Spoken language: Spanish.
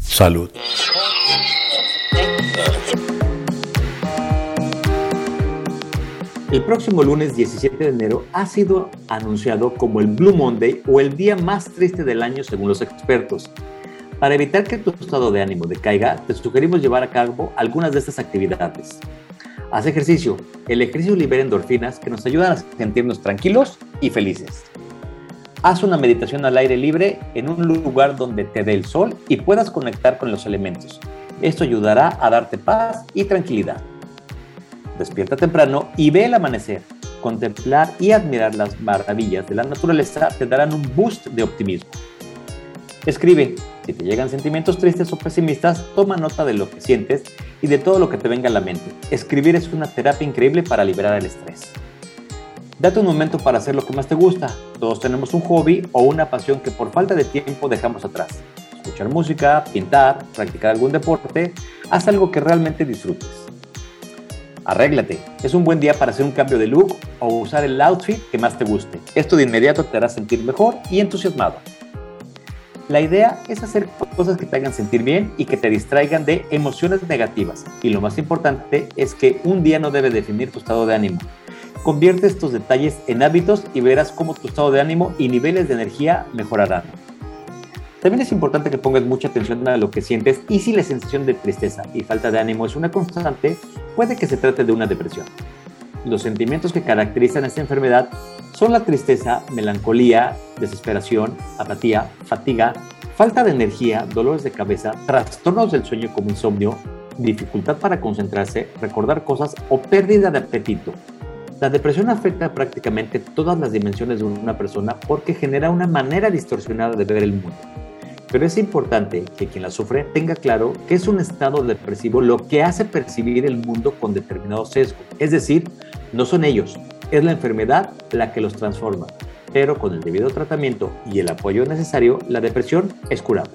Salud. El próximo lunes 17 de enero ha sido anunciado como el Blue Monday o el día más triste del año según los expertos. Para evitar que tu estado de ánimo decaiga, te sugerimos llevar a cabo algunas de estas actividades. Haz ejercicio. El ejercicio libera endorfinas que nos ayudan a sentirnos tranquilos y felices. Haz una meditación al aire libre en un lugar donde te dé el sol y puedas conectar con los elementos. Esto ayudará a darte paz y tranquilidad. Despierta temprano y ve el amanecer. Contemplar y admirar las maravillas de la naturaleza te darán un boost de optimismo. Escribe. Si te llegan sentimientos tristes o pesimistas, toma nota de lo que sientes y de todo lo que te venga a la mente. Escribir es una terapia increíble para liberar el estrés. Date un momento para hacer lo que más te gusta. Todos tenemos un hobby o una pasión que por falta de tiempo dejamos atrás. Escuchar música, pintar, practicar algún deporte, haz algo que realmente disfrutes. Arréglate. Es un buen día para hacer un cambio de look o usar el outfit que más te guste. Esto de inmediato te hará sentir mejor y entusiasmado. La idea es hacer cosas que te hagan sentir bien y que te distraigan de emociones negativas. Y lo más importante es que un día no debe definir tu estado de ánimo. Convierte estos detalles en hábitos y verás cómo tu estado de ánimo y niveles de energía mejorarán. También es importante que pongas mucha atención a lo que sientes y si la sensación de tristeza y falta de ánimo es una constante, puede que se trate de una depresión. Los sentimientos que caracterizan esta enfermedad son la tristeza, melancolía, desesperación, apatía, fatiga, falta de energía, dolores de cabeza, trastornos del sueño como insomnio, dificultad para concentrarse, recordar cosas o pérdida de apetito. La depresión afecta prácticamente todas las dimensiones de una persona porque genera una manera distorsionada de ver el mundo. Pero es importante que quien la sufre tenga claro que es un estado depresivo lo que hace percibir el mundo con determinado sesgo. Es decir, no son ellos, es la enfermedad la que los transforma. Pero con el debido tratamiento y el apoyo necesario, la depresión es curable.